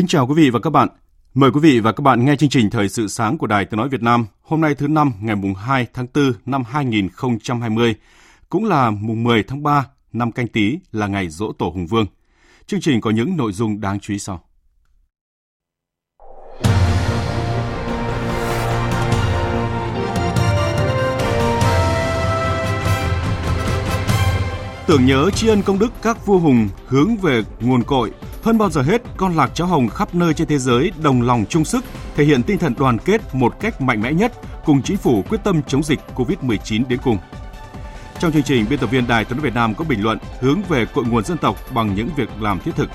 Kính chào quý vị và các bạn. Mời quý vị và các bạn nghe chương trình Thời sự sáng của Đài Tiếng Nói Việt Nam hôm nay thứ năm ngày mùng 2 tháng 4 năm 2020, cũng là mùng 10 tháng 3 năm canh tí là ngày dỗ tổ Hùng Vương. Chương trình có những nội dung đáng chú ý sau. Tưởng nhớ tri ân công đức các vua hùng hướng về nguồn cội, hơn bao giờ hết, con lạc cháu hồng khắp nơi trên thế giới đồng lòng chung sức, thể hiện tinh thần đoàn kết một cách mạnh mẽ nhất, cùng chính phủ quyết tâm chống dịch COVID-19 đến cùng. Trong chương trình, biên tập viên Đài Tiếng Việt Nam có bình luận hướng về cội nguồn dân tộc bằng những việc làm thiết thực.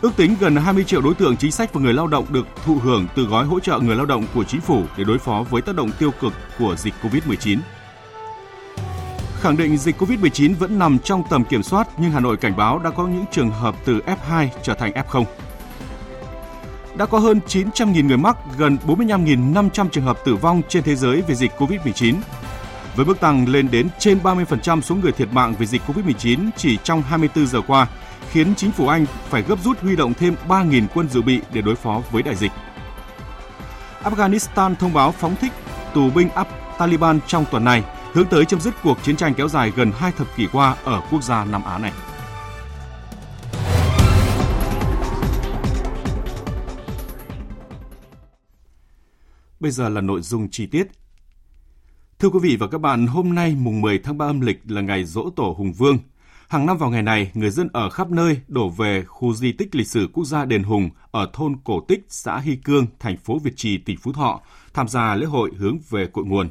Ước tính gần 20 triệu đối tượng chính sách và người lao động được thụ hưởng từ gói hỗ trợ người lao động của chính phủ để đối phó với tác động tiêu cực của dịch COVID-19. Khẳng định dịch COVID-19 vẫn nằm trong tầm kiểm soát nhưng Hà Nội cảnh báo đã có những trường hợp từ F2 trở thành F0. Đã có hơn 900.000 người mắc, gần 45.500 trường hợp tử vong trên thế giới vì dịch COVID-19. Với mức tăng lên đến trên 30% số người thiệt mạng vì dịch COVID-19 chỉ trong 24 giờ qua, khiến chính phủ Anh phải gấp rút huy động thêm 3.000 quân dự bị để đối phó với đại dịch. Afghanistan thông báo phóng thích tù binh Taliban trong tuần này hướng tới chấm dứt cuộc chiến tranh kéo dài gần hai thập kỷ qua ở quốc gia Nam Á này. Bây giờ là nội dung chi tiết. Thưa quý vị và các bạn, hôm nay mùng 10 tháng 3 âm lịch là ngày dỗ tổ Hùng Vương. Hàng năm vào ngày này, người dân ở khắp nơi đổ về khu di tích lịch sử quốc gia Đền Hùng ở thôn Cổ Tích, xã Hy Cương, thành phố Việt Trì, tỉnh Phú Thọ, tham gia lễ hội hướng về cội nguồn.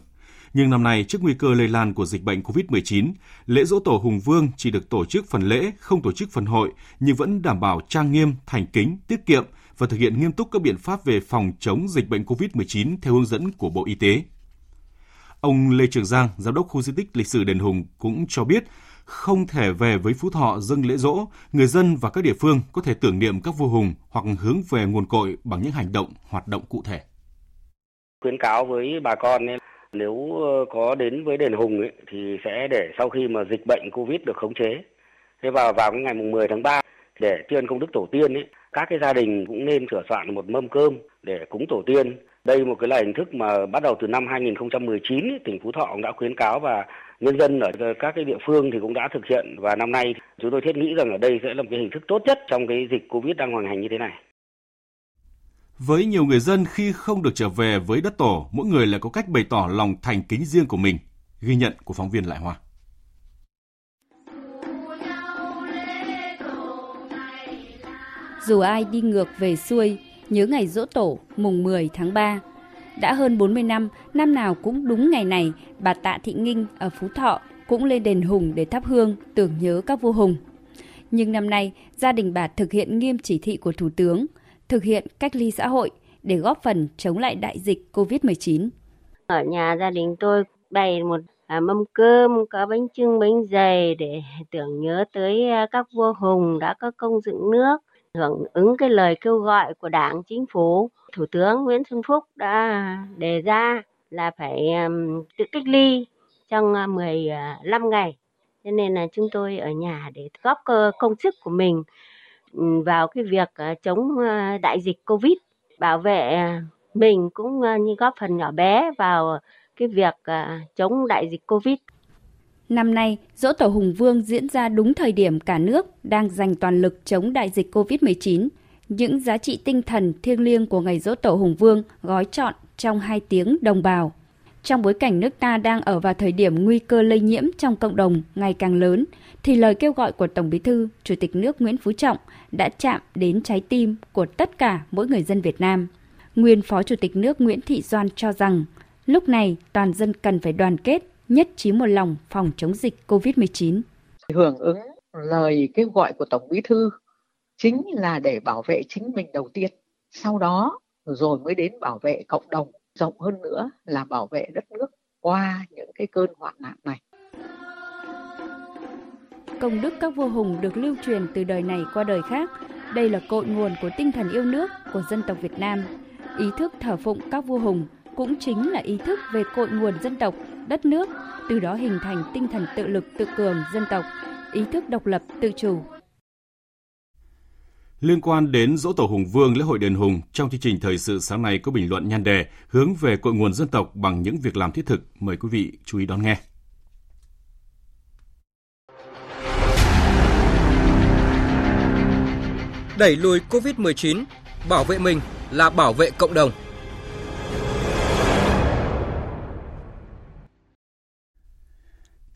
Nhưng năm nay, trước nguy cơ lây lan của dịch bệnh COVID-19, lễ dỗ tổ Hùng Vương chỉ được tổ chức phần lễ, không tổ chức phần hội, nhưng vẫn đảm bảo trang nghiêm, thành kính, tiết kiệm và thực hiện nghiêm túc các biện pháp về phòng chống dịch bệnh COVID-19 theo hướng dẫn của Bộ Y tế. Ông Lê Trường Giang, giám đốc khu di tích lịch sử Đền Hùng cũng cho biết, không thể về với Phú Thọ dâng lễ dỗ, người dân và các địa phương có thể tưởng niệm các vua hùng hoặc hướng về nguồn cội bằng những hành động, hoạt động cụ thể. Khuyến cáo với bà con nên nếu ờ, có đến với đền Hùng ấy, thì sẽ để sau khi mà dịch bệnh Covid được khống chế. Thế vào vào cái ngày mùng 10 tháng 3 để tuyên công đức tổ tiên ấy, các cái gia đình cũng nên sửa soạn một mâm cơm để cúng tổ tiên. Đây một cái là hình thức mà bắt đầu từ năm 2019 ấy, tỉnh Phú Thọ cũng đã khuyến cáo và nhân dân ở các cái địa phương thì cũng đã thực hiện và năm nay chúng tôi thiết nghĩ rằng ở đây sẽ là một cái hình thức tốt nhất trong cái dịch Covid đang hoành hành như thế này. Với nhiều người dân khi không được trở về với đất tổ, mỗi người lại có cách bày tỏ lòng thành kính riêng của mình. Ghi nhận của phóng viên Lại Hoa. Dù ai đi ngược về xuôi, nhớ ngày dỗ tổ mùng 10 tháng 3. Đã hơn 40 năm, năm nào cũng đúng ngày này, bà Tạ Thị Nghinh ở Phú Thọ cũng lên đền Hùng để thắp hương tưởng nhớ các vua hùng. Nhưng năm nay, gia đình bà thực hiện nghiêm chỉ thị của Thủ tướng – thực hiện cách ly xã hội để góp phần chống lại đại dịch COVID-19. Ở nhà gia đình tôi bày một à, mâm cơm, có bánh trưng, bánh dày để tưởng nhớ tới à, các vua hùng đã có công dựng nước, hưởng ứng cái lời kêu gọi của Đảng, Chính phủ. Thủ tướng Nguyễn Xuân Phúc đã đề ra là phải tự cách ly trong à, 15 à, ngày. Cho nên là chúng tôi ở nhà để góp công sức của mình Ừ, vào cái việc ờ, chống ờ, đại dịch Covid, bảo vệ ờ, mình cũng như góp phần nhỏ bé vào cái việc chống đại dịch Covid. Năm nay, dỗ tổ Hùng Vương diễn ra đúng thời điểm cả nước đang dành toàn lực chống đại dịch COVID-19. Những giá trị tinh thần thiêng liêng của ngày dỗ tổ Hùng Vương gói trọn trong hai tiếng đồng bào. Trong bối cảnh nước ta đang ở vào thời điểm nguy cơ lây nhiễm trong cộng đồng ngày càng lớn, thì lời kêu gọi của Tổng Bí thư, Chủ tịch nước Nguyễn Phú Trọng đã chạm đến trái tim của tất cả mỗi người dân Việt Nam. Nguyên Phó Chủ tịch nước Nguyễn Thị Doan cho rằng, lúc này toàn dân cần phải đoàn kết, nhất trí một lòng phòng chống dịch COVID-19. Hưởng ứng lời kêu gọi của Tổng Bí thư chính là để bảo vệ chính mình đầu tiên, sau đó rồi mới đến bảo vệ cộng đồng, rộng hơn nữa là bảo vệ đất nước qua những cái cơn hoạn nạn này. Công đức các vua hùng được lưu truyền từ đời này qua đời khác. Đây là cội nguồn của tinh thần yêu nước của dân tộc Việt Nam. Ý thức thờ phụng các vua hùng cũng chính là ý thức về cội nguồn dân tộc, đất nước, từ đó hình thành tinh thần tự lực tự cường dân tộc, ý thức độc lập tự chủ. Liên quan đến dỗ tổ Hùng Vương lễ hội đền Hùng, trong chương trình thời sự sáng nay có bình luận nhan đề hướng về cội nguồn dân tộc bằng những việc làm thiết thực. Mời quý vị chú ý đón nghe. Đẩy lùi COVID-19, bảo vệ mình là bảo vệ cộng đồng.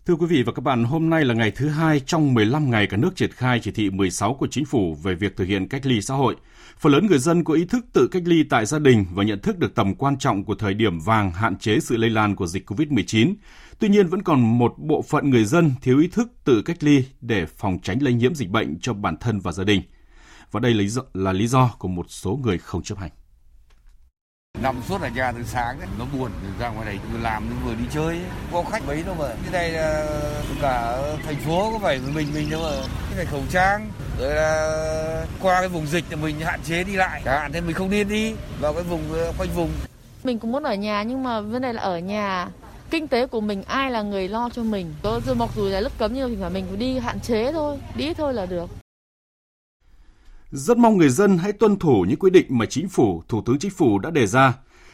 Thưa quý vị và các bạn, hôm nay là ngày thứ hai trong 15 ngày cả nước triển khai chỉ thị 16 của chính phủ về việc thực hiện cách ly xã hội. Phần lớn người dân có ý thức tự cách ly tại gia đình và nhận thức được tầm quan trọng của thời điểm vàng hạn chế sự lây lan của dịch COVID-19. Tuy nhiên vẫn còn một bộ phận người dân thiếu ý thức tự cách ly để phòng tránh lây nhiễm dịch bệnh cho bản thân và gia đình. Và đây là lý do của một số người không chấp hành. Nằm suốt ở nhà từ sáng ấy, nó buồn ra ngoài này vừa làm vừa đi chơi ấy. Có khách mấy đâu mà. Cái này là cả thành phố có phải mình mình đâu mà. Cái này khẩu trang rồi là qua cái vùng dịch thì mình hạn chế đi lại. Chẳng hạn thế mình không nên đi vào cái vùng quanh vùng. Mình cũng muốn ở nhà nhưng mà vấn đề là ở nhà kinh tế của mình ai là người lo cho mình. Tôi mặc dù là lúc cấm nhưng mà mình cũng đi hạn chế thôi, đi thôi là được. Rất mong người dân hãy tuân thủ những quy định mà chính phủ, Thủ tướng Chính phủ đã đề ra.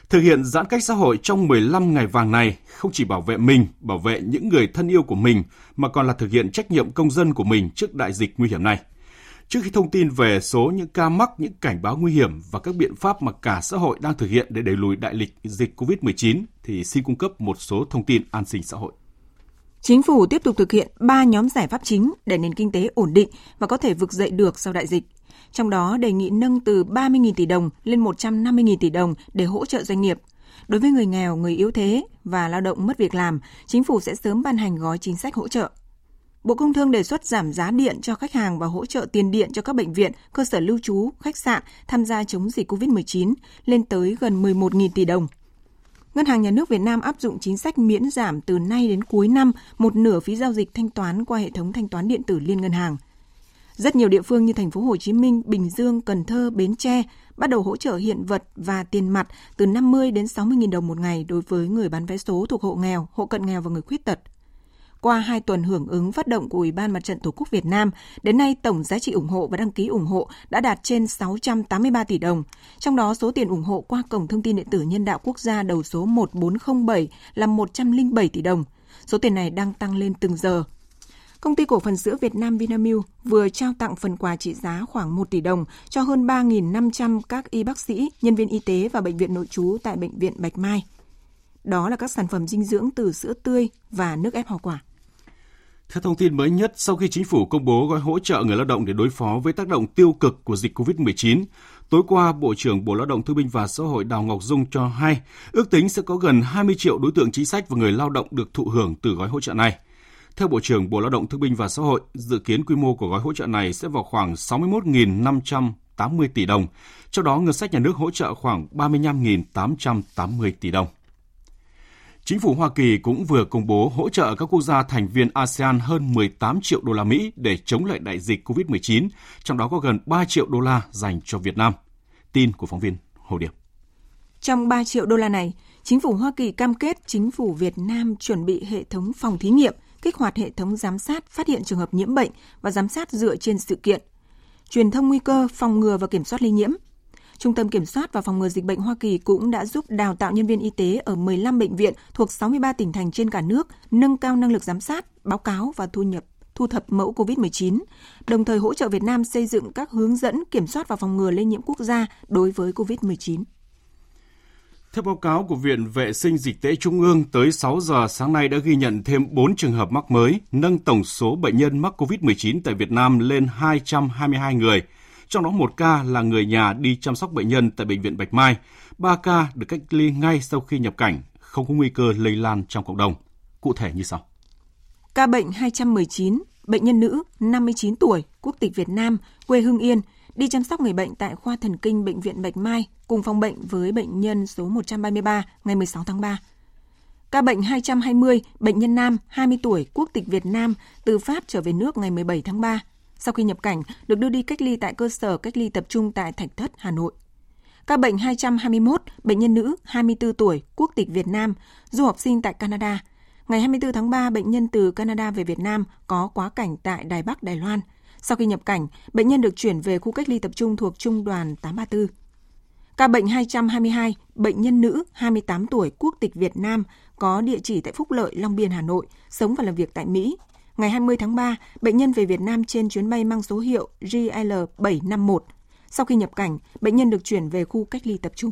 Thực hiện giãn cách xã hội trong 15 ngày vàng này không chỉ bảo vệ mình, bảo vệ những người thân yêu của mình mà còn là thực hiện trách nhiệm công dân của mình trước đại dịch nguy hiểm này. Trước khi thông tin về số những ca mắc, những cảnh báo nguy hiểm và các biện pháp mà cả xã hội đang thực hiện để đẩy lùi đại lịch dịch COVID-19 thì xin cung cấp một số thông tin an sinh xã hội. Chính phủ tiếp tục thực hiện 3 nhóm giải pháp chính để nền kinh tế ổn định và có thể vực dậy được sau đại dịch trong đó đề nghị nâng từ 30.000 tỷ đồng lên 150.000 tỷ đồng để hỗ trợ doanh nghiệp. Đối với người nghèo, người yếu thế và lao động mất việc làm, chính phủ sẽ sớm ban hành gói chính sách hỗ trợ. Bộ Công Thương đề xuất giảm giá điện cho khách hàng và hỗ trợ tiền điện cho các bệnh viện, cơ sở lưu trú, khách sạn tham gia chống dịch COVID-19 lên tới gần 11.000 tỷ đồng. Ngân hàng Nhà nước Việt Nam áp dụng chính sách miễn giảm từ nay đến cuối năm một nửa phí giao dịch thanh toán qua hệ thống thanh toán điện tử liên ngân hàng – rất nhiều địa phương như thành phố Hồ Chí Minh, Bình Dương, Cần Thơ, Bến Tre bắt đầu hỗ trợ hiện vật và tiền mặt từ 50 đến 60 000 đồng một ngày đối với người bán vé số thuộc hộ nghèo, hộ cận nghèo và người khuyết tật. Qua hai tuần hưởng ứng phát động của Ủy ban Mặt trận Tổ quốc Việt Nam, đến nay tổng giá trị ủng hộ và đăng ký ủng hộ đã đạt trên 683 tỷ đồng. Trong đó, số tiền ủng hộ qua Cổng Thông tin Điện tử Nhân đạo Quốc gia đầu số 1407 là 107 tỷ đồng. Số tiền này đang tăng lên từng giờ Công ty cổ phần sữa Việt Nam Vinamilk vừa trao tặng phần quà trị giá khoảng 1 tỷ đồng cho hơn 3.500 các y bác sĩ, nhân viên y tế và bệnh viện nội trú tại bệnh viện Bạch Mai. Đó là các sản phẩm dinh dưỡng từ sữa tươi và nước ép hoa quả. Theo thông tin mới nhất, sau khi chính phủ công bố gói hỗ trợ người lao động để đối phó với tác động tiêu cực của dịch COVID-19, tối qua Bộ trưởng Bộ Lao động Thương binh và Xã hội Đào Ngọc Dung cho hay, ước tính sẽ có gần 20 triệu đối tượng chính sách và người lao động được thụ hưởng từ gói hỗ trợ này – theo Bộ trưởng Bộ Lao động Thương binh và Xã hội, dự kiến quy mô của gói hỗ trợ này sẽ vào khoảng 61.580 tỷ đồng, trong đó ngân sách nhà nước hỗ trợ khoảng 35.880 tỷ đồng. Chính phủ Hoa Kỳ cũng vừa công bố hỗ trợ các quốc gia thành viên ASEAN hơn 18 triệu đô la Mỹ để chống lại đại dịch COVID-19, trong đó có gần 3 triệu đô la dành cho Việt Nam. Tin của phóng viên Hồ Điệp. Trong 3 triệu đô la này, chính phủ Hoa Kỳ cam kết chính phủ Việt Nam chuẩn bị hệ thống phòng thí nghiệm – kích hoạt hệ thống giám sát phát hiện trường hợp nhiễm bệnh và giám sát dựa trên sự kiện, truyền thông nguy cơ, phòng ngừa và kiểm soát lây nhiễm. Trung tâm Kiểm soát và Phòng ngừa Dịch bệnh Hoa Kỳ cũng đã giúp đào tạo nhân viên y tế ở 15 bệnh viện thuộc 63 tỉnh thành trên cả nước nâng cao năng lực giám sát, báo cáo và thu nhập thu thập mẫu COVID-19, đồng thời hỗ trợ Việt Nam xây dựng các hướng dẫn kiểm soát và phòng ngừa lây nhiễm quốc gia đối với COVID-19. Theo báo cáo của Viện Vệ sinh Dịch tễ Trung ương, tới 6 giờ sáng nay đã ghi nhận thêm 4 trường hợp mắc mới, nâng tổng số bệnh nhân mắc COVID-19 tại Việt Nam lên 222 người. Trong đó một ca là người nhà đi chăm sóc bệnh nhân tại Bệnh viện Bạch Mai, 3 ca được cách ly ngay sau khi nhập cảnh, không có nguy cơ lây lan trong cộng đồng. Cụ thể như sau. Ca bệnh 219, bệnh nhân nữ, 59 tuổi, quốc tịch Việt Nam, quê Hưng Yên, đi chăm sóc người bệnh tại khoa thần kinh Bệnh viện Bạch Mai, cùng phòng bệnh với bệnh nhân số 133 ngày 16 tháng 3. Ca bệnh 220, bệnh nhân nam, 20 tuổi, quốc tịch Việt Nam, từ Pháp trở về nước ngày 17 tháng 3. Sau khi nhập cảnh, được đưa đi cách ly tại cơ sở cách ly tập trung tại Thạch Thất, Hà Nội. Ca bệnh 221, bệnh nhân nữ, 24 tuổi, quốc tịch Việt Nam, du học sinh tại Canada. Ngày 24 tháng 3, bệnh nhân từ Canada về Việt Nam có quá cảnh tại Đài Bắc, Đài Loan. Sau khi nhập cảnh, bệnh nhân được chuyển về khu cách ly tập trung thuộc Trung đoàn 834. Ca bệnh 222, bệnh nhân nữ 28 tuổi quốc tịch Việt Nam có địa chỉ tại Phúc Lợi, Long Biên, Hà Nội, sống và làm việc tại Mỹ. Ngày 20 tháng 3, bệnh nhân về Việt Nam trên chuyến bay mang số hiệu GL751. Sau khi nhập cảnh, bệnh nhân được chuyển về khu cách ly tập trung.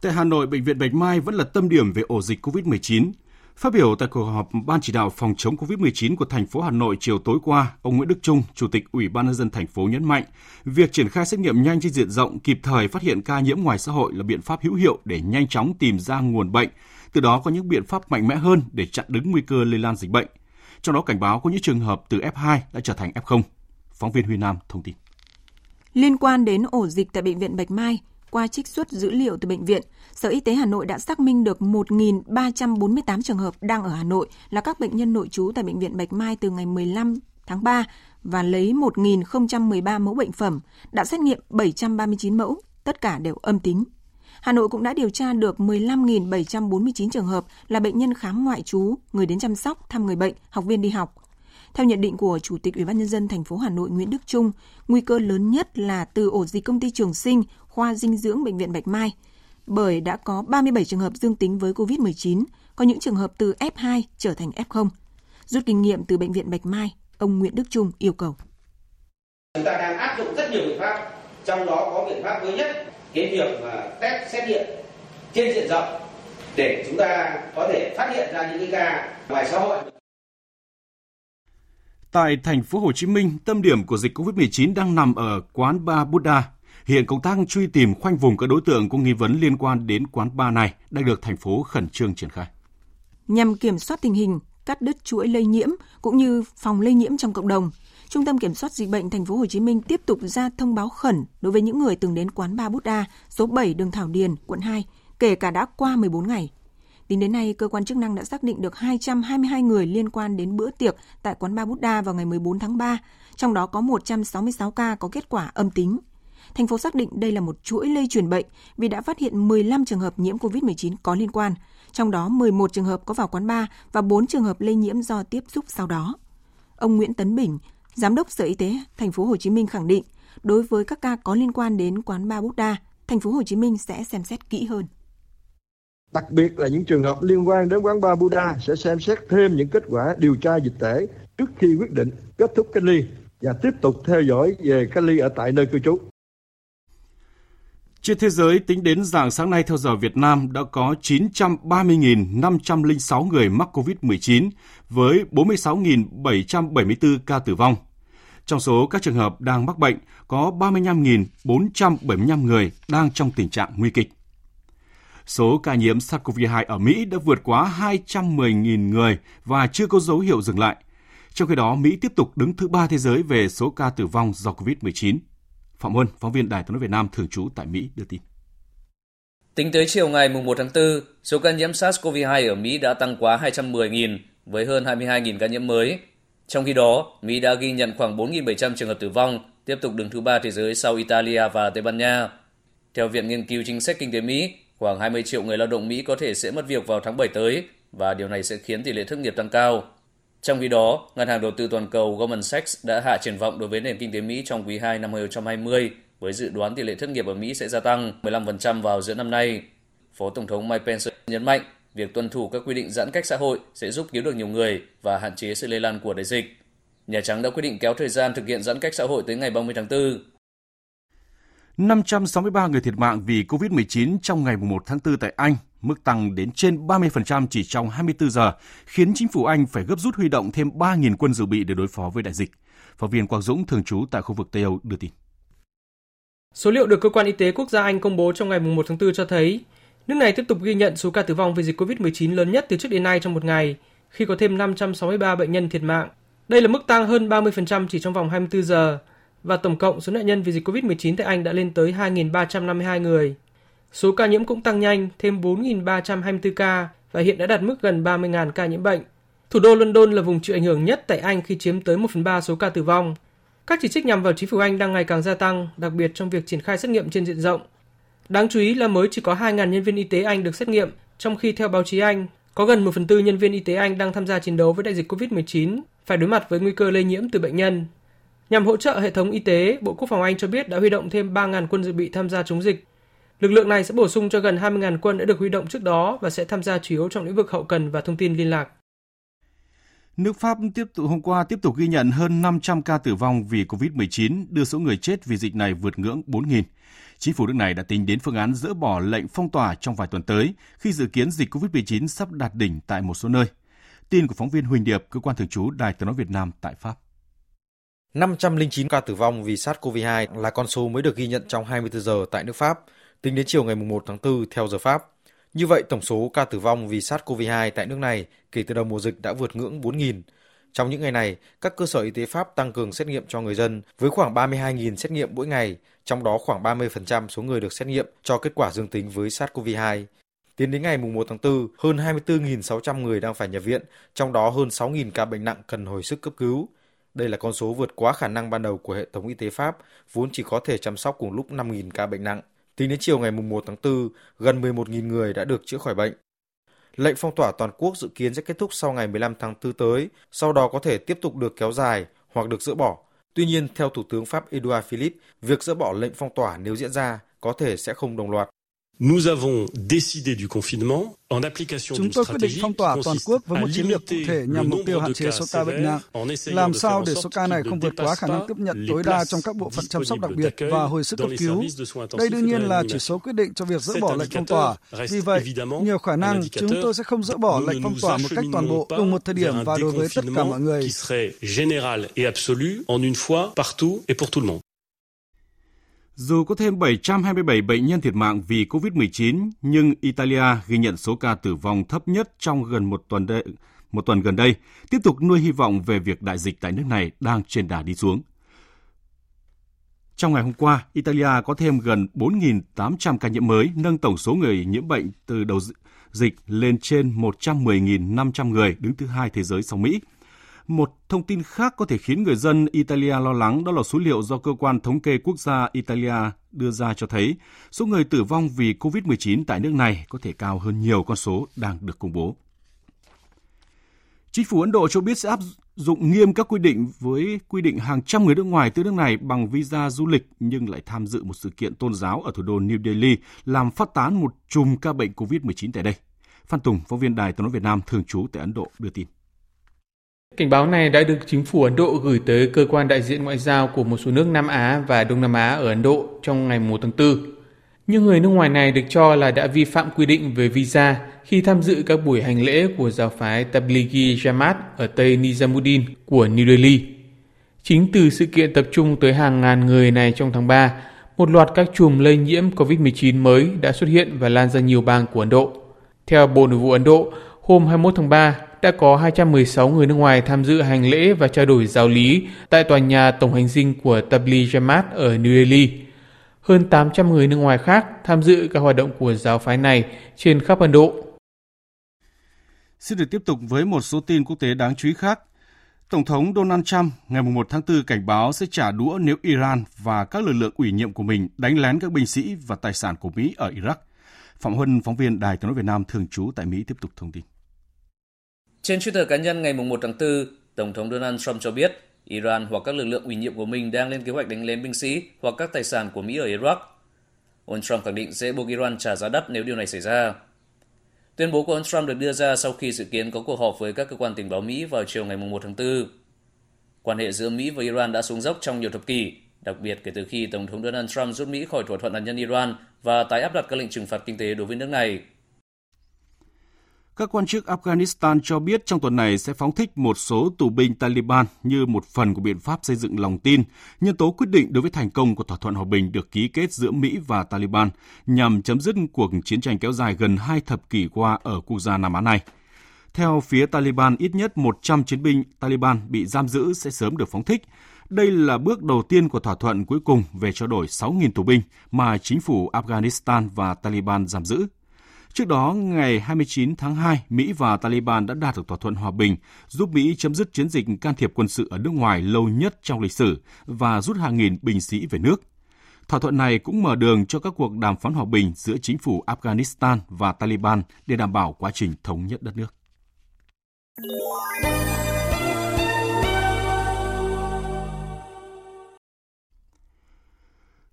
Tại Hà Nội, Bệnh viện Bạch Mai vẫn là tâm điểm về ổ dịch COVID-19. Phát biểu tại cuộc họp Ban chỉ đạo phòng chống COVID-19 của thành phố Hà Nội chiều tối qua, ông Nguyễn Đức Trung, Chủ tịch Ủy ban nhân dân thành phố nhấn mạnh, việc triển khai xét nghiệm nhanh trên diện rộng kịp thời phát hiện ca nhiễm ngoài xã hội là biện pháp hữu hiệu để nhanh chóng tìm ra nguồn bệnh, từ đó có những biện pháp mạnh mẽ hơn để chặn đứng nguy cơ lây lan dịch bệnh. Trong đó cảnh báo có những trường hợp từ F2 đã trở thành F0. Phóng viên Huy Nam thông tin. Liên quan đến ổ dịch tại bệnh viện Bạch Mai, qua trích xuất dữ liệu từ bệnh viện, Sở Y tế Hà Nội đã xác minh được 1.348 trường hợp đang ở Hà Nội là các bệnh nhân nội trú tại Bệnh viện Bạch Mai từ ngày 15 tháng 3 và lấy 1.013 mẫu bệnh phẩm, đã xét nghiệm 739 mẫu, tất cả đều âm tính. Hà Nội cũng đã điều tra được 15.749 trường hợp là bệnh nhân khám ngoại trú, người đến chăm sóc, thăm người bệnh, học viên đi học. Theo nhận định của Chủ tịch Ủy ban nhân dân thành phố Hà Nội Nguyễn Đức Trung, nguy cơ lớn nhất là từ ổ dịch công ty Trường Sinh, khoa dinh dưỡng bệnh viện Bạch Mai, bởi đã có 37 trường hợp dương tính với COVID-19, có những trường hợp từ F2 trở thành F0. Rút kinh nghiệm từ bệnh viện Bạch Mai, ông Nguyễn Đức Trung yêu cầu. Chúng ta đang áp dụng rất nhiều biện pháp, trong đó có biện pháp mới nhất cái việc mà test xét nghiệm trên diện rộng để chúng ta có thể phát hiện ra những cái ca ngoài xã hội. Tại thành phố Hồ Chí Minh, tâm điểm của dịch COVID-19 đang nằm ở quán bar Buddha. Hiện công tác truy tìm khoanh vùng các đối tượng có nghi vấn liên quan đến quán bar này đang được thành phố khẩn trương triển khai. Nhằm kiểm soát tình hình, cắt đứt chuỗi lây nhiễm cũng như phòng lây nhiễm trong cộng đồng, Trung tâm Kiểm soát Dịch bệnh Thành phố Hồ Chí Minh tiếp tục ra thông báo khẩn đối với những người từng đến quán bar Đa, số 7 đường Thảo Điền, quận 2, kể cả đã qua 14 ngày. Tính đến nay, cơ quan chức năng đã xác định được 222 người liên quan đến bữa tiệc tại quán bar Đa vào ngày 14 tháng 3, trong đó có 166 ca có kết quả âm tính. Thành phố xác định đây là một chuỗi lây truyền bệnh vì đã phát hiện 15 trường hợp nhiễm COVID-19 có liên quan, trong đó 11 trường hợp có vào quán bar và 4 trường hợp lây nhiễm do tiếp xúc sau đó. Ông Nguyễn Tấn Bình, Giám đốc Sở Y tế Thành phố Hồ Chí Minh khẳng định, đối với các ca có liên quan đến quán bar Buddha, Thành phố Hồ Chí Minh sẽ xem xét kỹ hơn. Đặc biệt là những trường hợp liên quan đến quán bar Buddha sẽ xem xét thêm những kết quả điều tra dịch tễ trước khi quyết định kết thúc cách ly và tiếp tục theo dõi về cách ly ở tại nơi cư trú. Trên thế giới, tính đến dạng sáng nay theo giờ Việt Nam đã có 930.506 người mắc COVID-19 với 46.774 ca tử vong. Trong số các trường hợp đang mắc bệnh, có 35.475 người đang trong tình trạng nguy kịch. Số ca nhiễm SARS-CoV-2 ở Mỹ đã vượt quá 210.000 người và chưa có dấu hiệu dừng lại. Trong khi đó, Mỹ tiếp tục đứng thứ ba thế giới về số ca tử vong do COVID-19. Phạm Huân, phóng viên Đài tiếng nói Việt Nam thường trú tại Mỹ đưa tin. Tính tới chiều ngày 1 tháng 4, số ca nhiễm SARS-CoV-2 ở Mỹ đã tăng quá 210.000 với hơn 22.000 ca nhiễm mới. Trong khi đó, Mỹ đã ghi nhận khoảng 4.700 trường hợp tử vong, tiếp tục đứng thứ ba thế giới sau Italia và Tây Ban Nha. Theo Viện Nghiên cứu Chính sách Kinh tế Mỹ, khoảng 20 triệu người lao động Mỹ có thể sẽ mất việc vào tháng 7 tới và điều này sẽ khiến tỷ lệ thất nghiệp tăng cao. Trong khi đó, Ngân hàng Đầu tư Toàn cầu Goldman Sachs đã hạ triển vọng đối với nền kinh tế Mỹ trong quý 2 năm 2020 với dự đoán tỷ lệ thất nghiệp ở Mỹ sẽ gia tăng 15% vào giữa năm nay. Phó Tổng thống Mike Pence nhấn mạnh việc tuân thủ các quy định giãn cách xã hội sẽ giúp cứu được nhiều người và hạn chế sự lây lan của đại dịch. Nhà Trắng đã quyết định kéo thời gian thực hiện giãn cách xã hội tới ngày 30 tháng 4. 563 người thiệt mạng vì COVID-19 trong ngày 1 tháng 4 tại Anh, mức tăng đến trên 30% chỉ trong 24 giờ, khiến chính phủ Anh phải gấp rút huy động thêm 3.000 quân dự bị để đối phó với đại dịch. Phóng viên Quang Dũng thường trú tại khu vực Tây Âu đưa tin. Số liệu được Cơ quan Y tế Quốc gia Anh công bố trong ngày 1 tháng 4 cho thấy, nước này tiếp tục ghi nhận số ca tử vong vì dịch COVID-19 lớn nhất từ trước đến nay trong một ngày, khi có thêm 563 bệnh nhân thiệt mạng. Đây là mức tăng hơn 30% chỉ trong vòng 24 giờ, và tổng cộng số nạn nhân vì dịch COVID-19 tại Anh đã lên tới 2.352 người. Số ca nhiễm cũng tăng nhanh, thêm 4.324 ca và hiện đã đạt mức gần 30.000 ca nhiễm bệnh. Thủ đô London là vùng chịu ảnh hưởng nhất tại Anh khi chiếm tới 1 phần 3 số ca tử vong. Các chỉ trích nhằm vào chính phủ Anh đang ngày càng gia tăng, đặc biệt trong việc triển khai xét nghiệm trên diện rộng. Đáng chú ý là mới chỉ có 2.000 nhân viên y tế Anh được xét nghiệm, trong khi theo báo chí Anh, có gần 1 phần tư nhân viên y tế Anh đang tham gia chiến đấu với đại dịch COVID-19, phải đối mặt với nguy cơ lây nhiễm từ bệnh nhân. Nhằm hỗ trợ hệ thống y tế, Bộ Quốc phòng Anh cho biết đã huy động thêm 3.000 quân dự bị tham gia chống dịch. Lực lượng này sẽ bổ sung cho gần 20.000 quân đã được huy động trước đó và sẽ tham gia chủ yếu trong lĩnh vực hậu cần và thông tin liên lạc. Nước Pháp tiếp tục hôm qua tiếp tục ghi nhận hơn 500 ca tử vong vì COVID-19, đưa số người chết vì dịch này vượt ngưỡng 4.000. Chính phủ nước này đã tính đến phương án dỡ bỏ lệnh phong tỏa trong vài tuần tới khi dự kiến dịch COVID-19 sắp đạt đỉnh tại một số nơi. Tin của phóng viên Huỳnh Điệp, cơ quan thường trú Đài Tiếng nói Việt Nam tại Pháp. 509 ca tử vong vì SARS-CoV-2 là con số mới được ghi nhận trong 24 giờ tại nước Pháp, tính đến chiều ngày 1 tháng 4 theo giờ Pháp. Như vậy, tổng số ca tử vong vì SARS-CoV-2 tại nước này kể từ đầu mùa dịch đã vượt ngưỡng 4.000. Trong những ngày này, các cơ sở y tế Pháp tăng cường xét nghiệm cho người dân với khoảng 32.000 xét nghiệm mỗi ngày, trong đó khoảng 30% số người được xét nghiệm cho kết quả dương tính với SARS-CoV-2. Tiến đến ngày 1 tháng 4, hơn 24.600 người đang phải nhập viện, trong đó hơn 6.000 ca bệnh nặng cần hồi sức cấp cứu. Đây là con số vượt quá khả năng ban đầu của hệ thống y tế Pháp, vốn chỉ có thể chăm sóc cùng lúc 5.000 ca bệnh nặng. Tính đến chiều ngày 1 tháng 4, gần 11.000 người đã được chữa khỏi bệnh. Lệnh phong tỏa toàn quốc dự kiến sẽ kết thúc sau ngày 15 tháng 4 tới, sau đó có thể tiếp tục được kéo dài hoặc được dỡ bỏ. Tuy nhiên, theo Thủ tướng Pháp Edouard Philippe, việc dỡ bỏ lệnh phong tỏa nếu diễn ra có thể sẽ không đồng loạt. Nous avons décidé du confinement en application Chúng tôi quyết định phong tỏa toàn quốc với một chiến lược cụ thể nhằm mục tiêu hạn chế số ca bệnh nặng, làm sao để số ca này không vượt quá khả năng tiếp nhận tối đa trong các bộ phận chăm sóc đặc biệt và hồi sức cấp cứu. Đây đương nhiên là chỉ số quyết định cho việc dỡ bỏ lệnh phong tỏa. Vì vậy, nhiều khả năng chúng tôi sẽ không dỡ bỏ lệnh phong tỏa một cách toàn bộ cùng một thời điểm và đối với tất cả mọi người. Dù có thêm 727 bệnh nhân thiệt mạng vì COVID-19, nhưng Italia ghi nhận số ca tử vong thấp nhất trong gần một tuần đây, một tuần gần đây, tiếp tục nuôi hy vọng về việc đại dịch tại nước này đang trên đà đi xuống. Trong ngày hôm qua, Italia có thêm gần 4.800 ca nhiễm mới, nâng tổng số người nhiễm bệnh từ đầu dịch lên trên 110.500 người, đứng thứ hai thế giới sau Mỹ. Một thông tin khác có thể khiến người dân Italia lo lắng đó là số liệu do cơ quan thống kê quốc gia Italia đưa ra cho thấy số người tử vong vì COVID-19 tại nước này có thể cao hơn nhiều con số đang được công bố. Chính phủ Ấn Độ cho biết sẽ áp dụng nghiêm các quy định với quy định hàng trăm người nước ngoài tới nước này bằng visa du lịch nhưng lại tham dự một sự kiện tôn giáo ở thủ đô New Delhi làm phát tán một chùm ca bệnh COVID-19 tại đây. Phan Tùng, phóng viên Đài tiếng nói Việt Nam thường trú tại Ấn Độ đưa tin. Cảnh báo này đã được chính phủ Ấn Độ gửi tới cơ quan đại diện ngoại giao của một số nước Nam Á và Đông Nam Á ở Ấn Độ trong ngày 1 tháng 4. Những người nước ngoài này được cho là đã vi phạm quy định về visa khi tham dự các buổi hành lễ của giáo phái Tablighi Jamaat ở Tây Nizamuddin của New Delhi. Chính từ sự kiện tập trung tới hàng ngàn người này trong tháng 3, một loạt các chùm lây nhiễm COVID-19 mới đã xuất hiện và lan ra nhiều bang của Ấn Độ. Theo Bộ Nội vụ Ấn Độ, hôm 21 tháng 3, đã có 216 người nước ngoài tham dự hành lễ và trao đổi giáo lý tại tòa nhà tổng hành dinh của Tabli Jamaat ở New Delhi. Hơn 800 người nước ngoài khác tham dự các hoạt động của giáo phái này trên khắp Ấn Độ. Xin được tiếp tục với một số tin quốc tế đáng chú ý khác. Tổng thống Donald Trump ngày 1 tháng 4 cảnh báo sẽ trả đũa nếu Iran và các lực lượng ủy nhiệm của mình đánh lén các binh sĩ và tài sản của Mỹ ở Iraq. Phạm Huân, phóng viên Đài tiếng nói Việt Nam thường trú tại Mỹ tiếp tục thông tin. Trên Twitter cá nhân ngày 1 tháng 4, Tổng thống Donald Trump cho biết Iran hoặc các lực lượng ủy nhiệm của mình đang lên kế hoạch đánh lén binh sĩ hoặc các tài sản của Mỹ ở Iraq. Ông Trump khẳng định sẽ buộc Iran trả giá đắt nếu điều này xảy ra. Tuyên bố của ông Trump được đưa ra sau khi dự kiến có cuộc họp với các cơ quan tình báo Mỹ vào chiều ngày 1 tháng 4. Quan hệ giữa Mỹ và Iran đã xuống dốc trong nhiều thập kỷ, đặc biệt kể từ khi Tổng thống Donald Trump rút Mỹ khỏi thỏa thuận hạt nhân Iran và tái áp đặt các lệnh trừng phạt kinh tế đối với nước này. Các quan chức Afghanistan cho biết trong tuần này sẽ phóng thích một số tù binh Taliban như một phần của biện pháp xây dựng lòng tin, nhân tố quyết định đối với thành công của thỏa thuận hòa bình được ký kết giữa Mỹ và Taliban nhằm chấm dứt cuộc chiến tranh kéo dài gần hai thập kỷ qua ở quốc gia Nam Á này. Theo phía Taliban, ít nhất 100 chiến binh Taliban bị giam giữ sẽ sớm được phóng thích. Đây là bước đầu tiên của thỏa thuận cuối cùng về trao đổi 6.000 tù binh mà chính phủ Afghanistan và Taliban giam giữ Trước đó, ngày 29 tháng 2, Mỹ và Taliban đã đạt được thỏa thuận hòa bình, giúp Mỹ chấm dứt chiến dịch can thiệp quân sự ở nước ngoài lâu nhất trong lịch sử và rút hàng nghìn binh sĩ về nước. Thỏa thuận này cũng mở đường cho các cuộc đàm phán hòa bình giữa chính phủ Afghanistan và Taliban để đảm bảo quá trình thống nhất đất nước.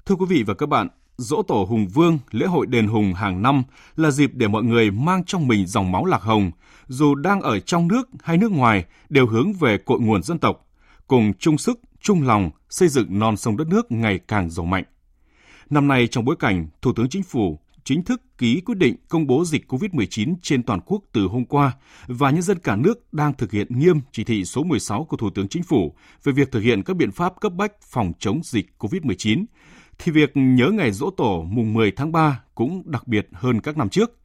Thưa quý vị và các bạn, Dỗ Tổ Hùng Vương, lễ hội đền Hùng hàng năm là dịp để mọi người mang trong mình dòng máu lạc hồng, dù đang ở trong nước hay nước ngoài đều hướng về cội nguồn dân tộc, cùng chung sức, chung lòng xây dựng non sông đất nước ngày càng giàu mạnh. Năm nay trong bối cảnh Thủ tướng Chính phủ chính thức ký quyết định công bố dịch COVID-19 trên toàn quốc từ hôm qua và nhân dân cả nước đang thực hiện nghiêm chỉ thị số 16 của Thủ tướng Chính phủ về việc thực hiện các biện pháp cấp bách phòng chống dịch COVID-19 thì việc nhớ ngày dỗ tổ mùng 10 tháng 3 cũng đặc biệt hơn các năm trước.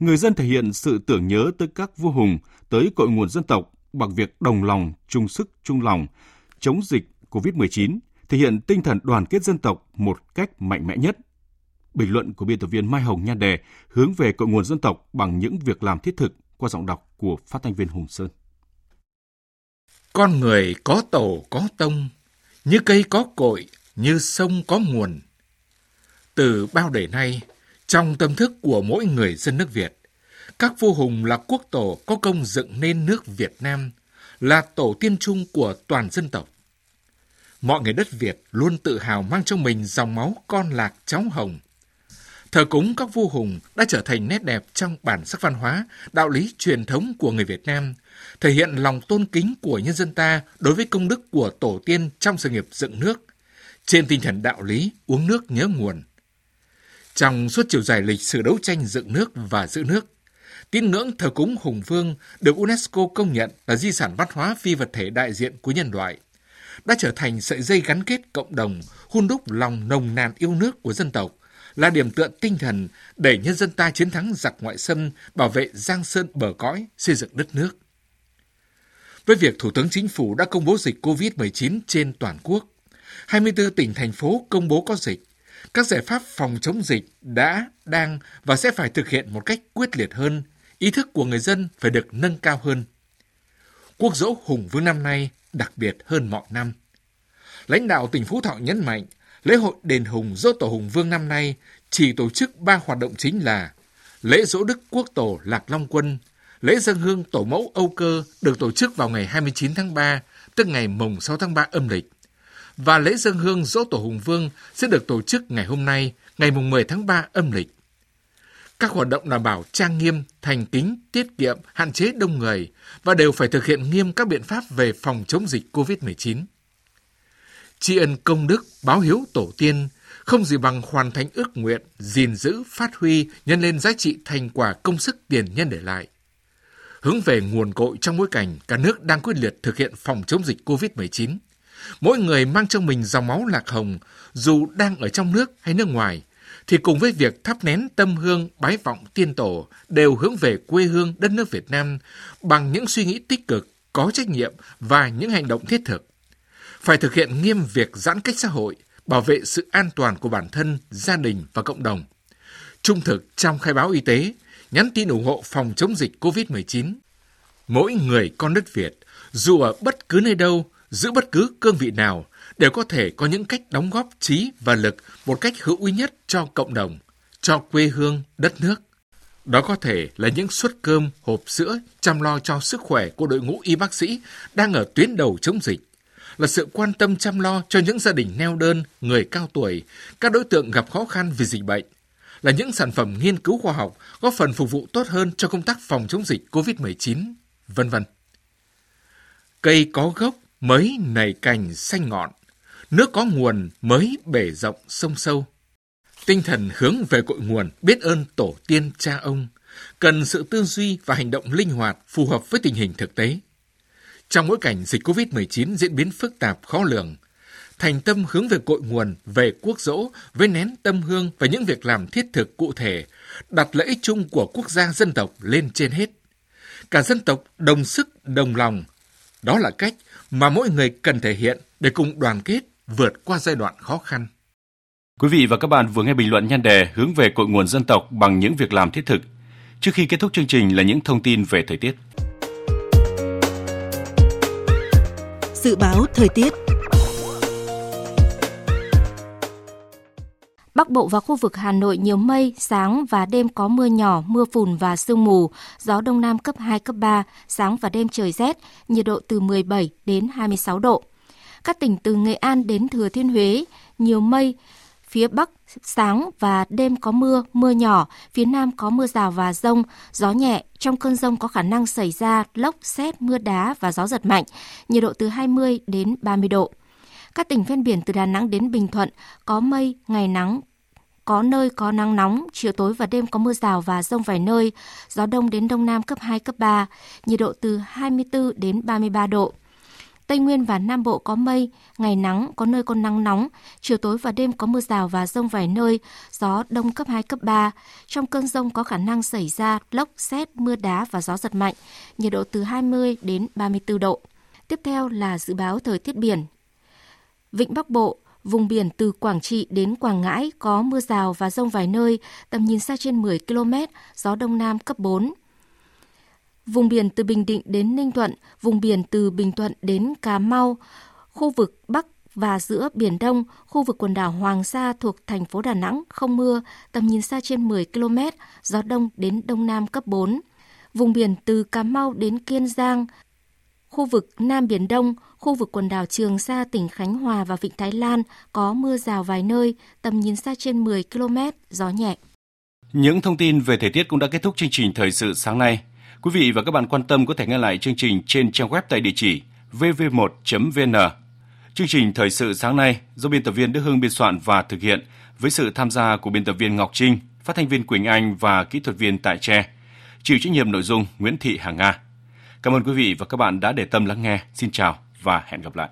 Người dân thể hiện sự tưởng nhớ tới các vua hùng, tới cội nguồn dân tộc bằng việc đồng lòng, chung sức, chung lòng, chống dịch COVID-19, thể hiện tinh thần đoàn kết dân tộc một cách mạnh mẽ nhất. Bình luận của biên tập viên Mai Hồng Nhan Đề hướng về cội nguồn dân tộc bằng những việc làm thiết thực qua giọng đọc của phát thanh viên Hùng Sơn. Con người có tổ có tông, như cây có cội, như sông có nguồn. Từ bao đời nay, trong tâm thức của mỗi người dân nước Việt, các vua hùng là quốc tổ có công dựng nên nước Việt Nam, là tổ tiên chung của toàn dân tộc. Mọi người đất Việt luôn tự hào mang trong mình dòng máu con lạc cháu hồng. Thờ cúng các vua hùng đã trở thành nét đẹp trong bản sắc văn hóa, đạo lý truyền thống của người Việt Nam, thể hiện lòng tôn kính của nhân dân ta đối với công đức của tổ tiên trong sự nghiệp dựng nước, trên tinh thần đạo lý uống nước nhớ nguồn. Trong suốt chiều dài lịch sử đấu tranh dựng nước và giữ nước, tín ngưỡng thờ cúng Hùng Vương được UNESCO công nhận là di sản văn hóa phi vật thể đại diện của nhân loại, đã trở thành sợi dây gắn kết cộng đồng, hun đúc lòng nồng nàn yêu nước của dân tộc, là điểm tựa tinh thần để nhân dân ta chiến thắng giặc ngoại xâm, bảo vệ giang sơn bờ cõi, xây dựng đất nước. Với việc Thủ tướng Chính phủ đã công bố dịch COVID-19 trên toàn quốc, 24 tỉnh thành phố công bố có dịch. Các giải pháp phòng chống dịch đã, đang và sẽ phải thực hiện một cách quyết liệt hơn. Ý thức của người dân phải được nâng cao hơn. Quốc dỗ Hùng Vương năm nay đặc biệt hơn mọi năm. Lãnh đạo tỉnh Phú Thọ nhấn mạnh, lễ hội đền Hùng dỗ tổ Hùng Vương năm nay chỉ tổ chức ba hoạt động chính là lễ dỗ Đức Quốc Tổ Lạc Long Quân, lễ dân hương tổ mẫu Âu Cơ được tổ chức vào ngày 29 tháng 3, tức ngày mùng 6 tháng 3 âm lịch và lễ dân hương dỗ tổ Hùng Vương sẽ được tổ chức ngày hôm nay, ngày 10 tháng 3 âm lịch. Các hoạt động đảm bảo trang nghiêm, thành kính, tiết kiệm, hạn chế đông người và đều phải thực hiện nghiêm các biện pháp về phòng chống dịch COVID-19. Tri ân công đức, báo hiếu tổ tiên, không gì bằng hoàn thành ước nguyện, gìn giữ, phát huy, nhân lên giá trị thành quả công sức tiền nhân để lại. Hướng về nguồn cội trong bối cảnh cả nước đang quyết liệt thực hiện phòng chống dịch COVID-19, Mỗi người mang trong mình dòng máu lạc hồng, dù đang ở trong nước hay nước ngoài, thì cùng với việc thắp nén tâm hương bái vọng tiên tổ đều hướng về quê hương đất nước Việt Nam bằng những suy nghĩ tích cực, có trách nhiệm và những hành động thiết thực. Phải thực hiện nghiêm việc giãn cách xã hội, bảo vệ sự an toàn của bản thân, gia đình và cộng đồng. Trung thực trong khai báo y tế, nhắn tin ủng hộ phòng chống dịch COVID-19. Mỗi người con đất Việt, dù ở bất cứ nơi đâu, giữ bất cứ cương vị nào đều có thể có những cách đóng góp trí và lực một cách hữu ích nhất cho cộng đồng, cho quê hương, đất nước. Đó có thể là những suất cơm, hộp sữa, chăm lo cho sức khỏe của đội ngũ y bác sĩ đang ở tuyến đầu chống dịch, là sự quan tâm chăm lo cho những gia đình neo đơn, người cao tuổi, các đối tượng gặp khó khăn vì dịch bệnh, là những sản phẩm nghiên cứu khoa học góp phần phục vụ tốt hơn cho công tác phòng chống dịch COVID-19, vân vân. Cây có gốc mới nảy cành xanh ngọn, nước có nguồn mới bể rộng sông sâu. Tinh thần hướng về cội nguồn, biết ơn tổ tiên cha ông, cần sự tư duy và hành động linh hoạt phù hợp với tình hình thực tế. Trong bối cảnh dịch COVID-19 diễn biến phức tạp khó lường, thành tâm hướng về cội nguồn, về quốc dỗ, với nén tâm hương và những việc làm thiết thực cụ thể, đặt lợi ích chung của quốc gia dân tộc lên trên hết. Cả dân tộc đồng sức, đồng lòng. Đó là cách mà mỗi người cần thể hiện để cùng đoàn kết vượt qua giai đoạn khó khăn. Quý vị và các bạn vừa nghe bình luận nhan đề hướng về cội nguồn dân tộc bằng những việc làm thiết thực. Trước khi kết thúc chương trình là những thông tin về thời tiết. Dự báo thời tiết Bắc Bộ và khu vực Hà Nội nhiều mây, sáng và đêm có mưa nhỏ, mưa phùn và sương mù, gió đông nam cấp 2, cấp 3, sáng và đêm trời rét, nhiệt độ từ 17 đến 26 độ. Các tỉnh từ Nghệ An đến Thừa Thiên Huế, nhiều mây, phía Bắc sáng và đêm có mưa, mưa nhỏ, phía Nam có mưa rào và rông, gió nhẹ, trong cơn rông có khả năng xảy ra lốc, xét, mưa đá và gió giật mạnh, nhiệt độ từ 20 đến 30 độ. Các tỉnh ven biển từ Đà Nẵng đến Bình Thuận có mây, ngày nắng, có nơi có nắng nóng, chiều tối và đêm có mưa rào và rông vài nơi, gió đông đến đông nam cấp 2, cấp 3, nhiệt độ từ 24 đến 33 độ. Tây Nguyên và Nam Bộ có mây, ngày nắng, có nơi có nắng nóng, chiều tối và đêm có mưa rào và rông vài nơi, gió đông cấp 2, cấp 3. Trong cơn rông có khả năng xảy ra lốc, xét, mưa đá và gió giật mạnh, nhiệt độ từ 20 đến 34 độ. Tiếp theo là dự báo thời tiết biển. Vịnh Bắc Bộ, Vùng biển từ Quảng Trị đến Quảng Ngãi có mưa rào và rông vài nơi, tầm nhìn xa trên 10 km, gió Đông Nam cấp 4. Vùng biển từ Bình Định đến Ninh Thuận, vùng biển từ Bình Thuận đến Cà Mau, khu vực Bắc và giữa Biển Đông, khu vực quần đảo Hoàng Sa thuộc thành phố Đà Nẵng không mưa, tầm nhìn xa trên 10 km, gió Đông đến Đông Nam cấp 4. Vùng biển từ Cà Mau đến Kiên Giang, khu vực Nam Biển Đông, khu vực quần đảo Trường Sa, tỉnh Khánh Hòa và Vịnh Thái Lan có mưa rào vài nơi, tầm nhìn xa trên 10 km, gió nhẹ. Những thông tin về thời tiết cũng đã kết thúc chương trình thời sự sáng nay. Quý vị và các bạn quan tâm có thể nghe lại chương trình trên trang web tại địa chỉ vv1.vn. Chương trình thời sự sáng nay do biên tập viên Đức Hưng biên soạn và thực hiện với sự tham gia của biên tập viên Ngọc Trinh, phát thanh viên Quỳnh Anh và kỹ thuật viên Tại Tre. Chịu trách nhiệm nội dung Nguyễn Thị Hà Nga. Cảm ơn quý vị và các bạn đã để tâm lắng nghe. Xin chào và hẹn gặp lại.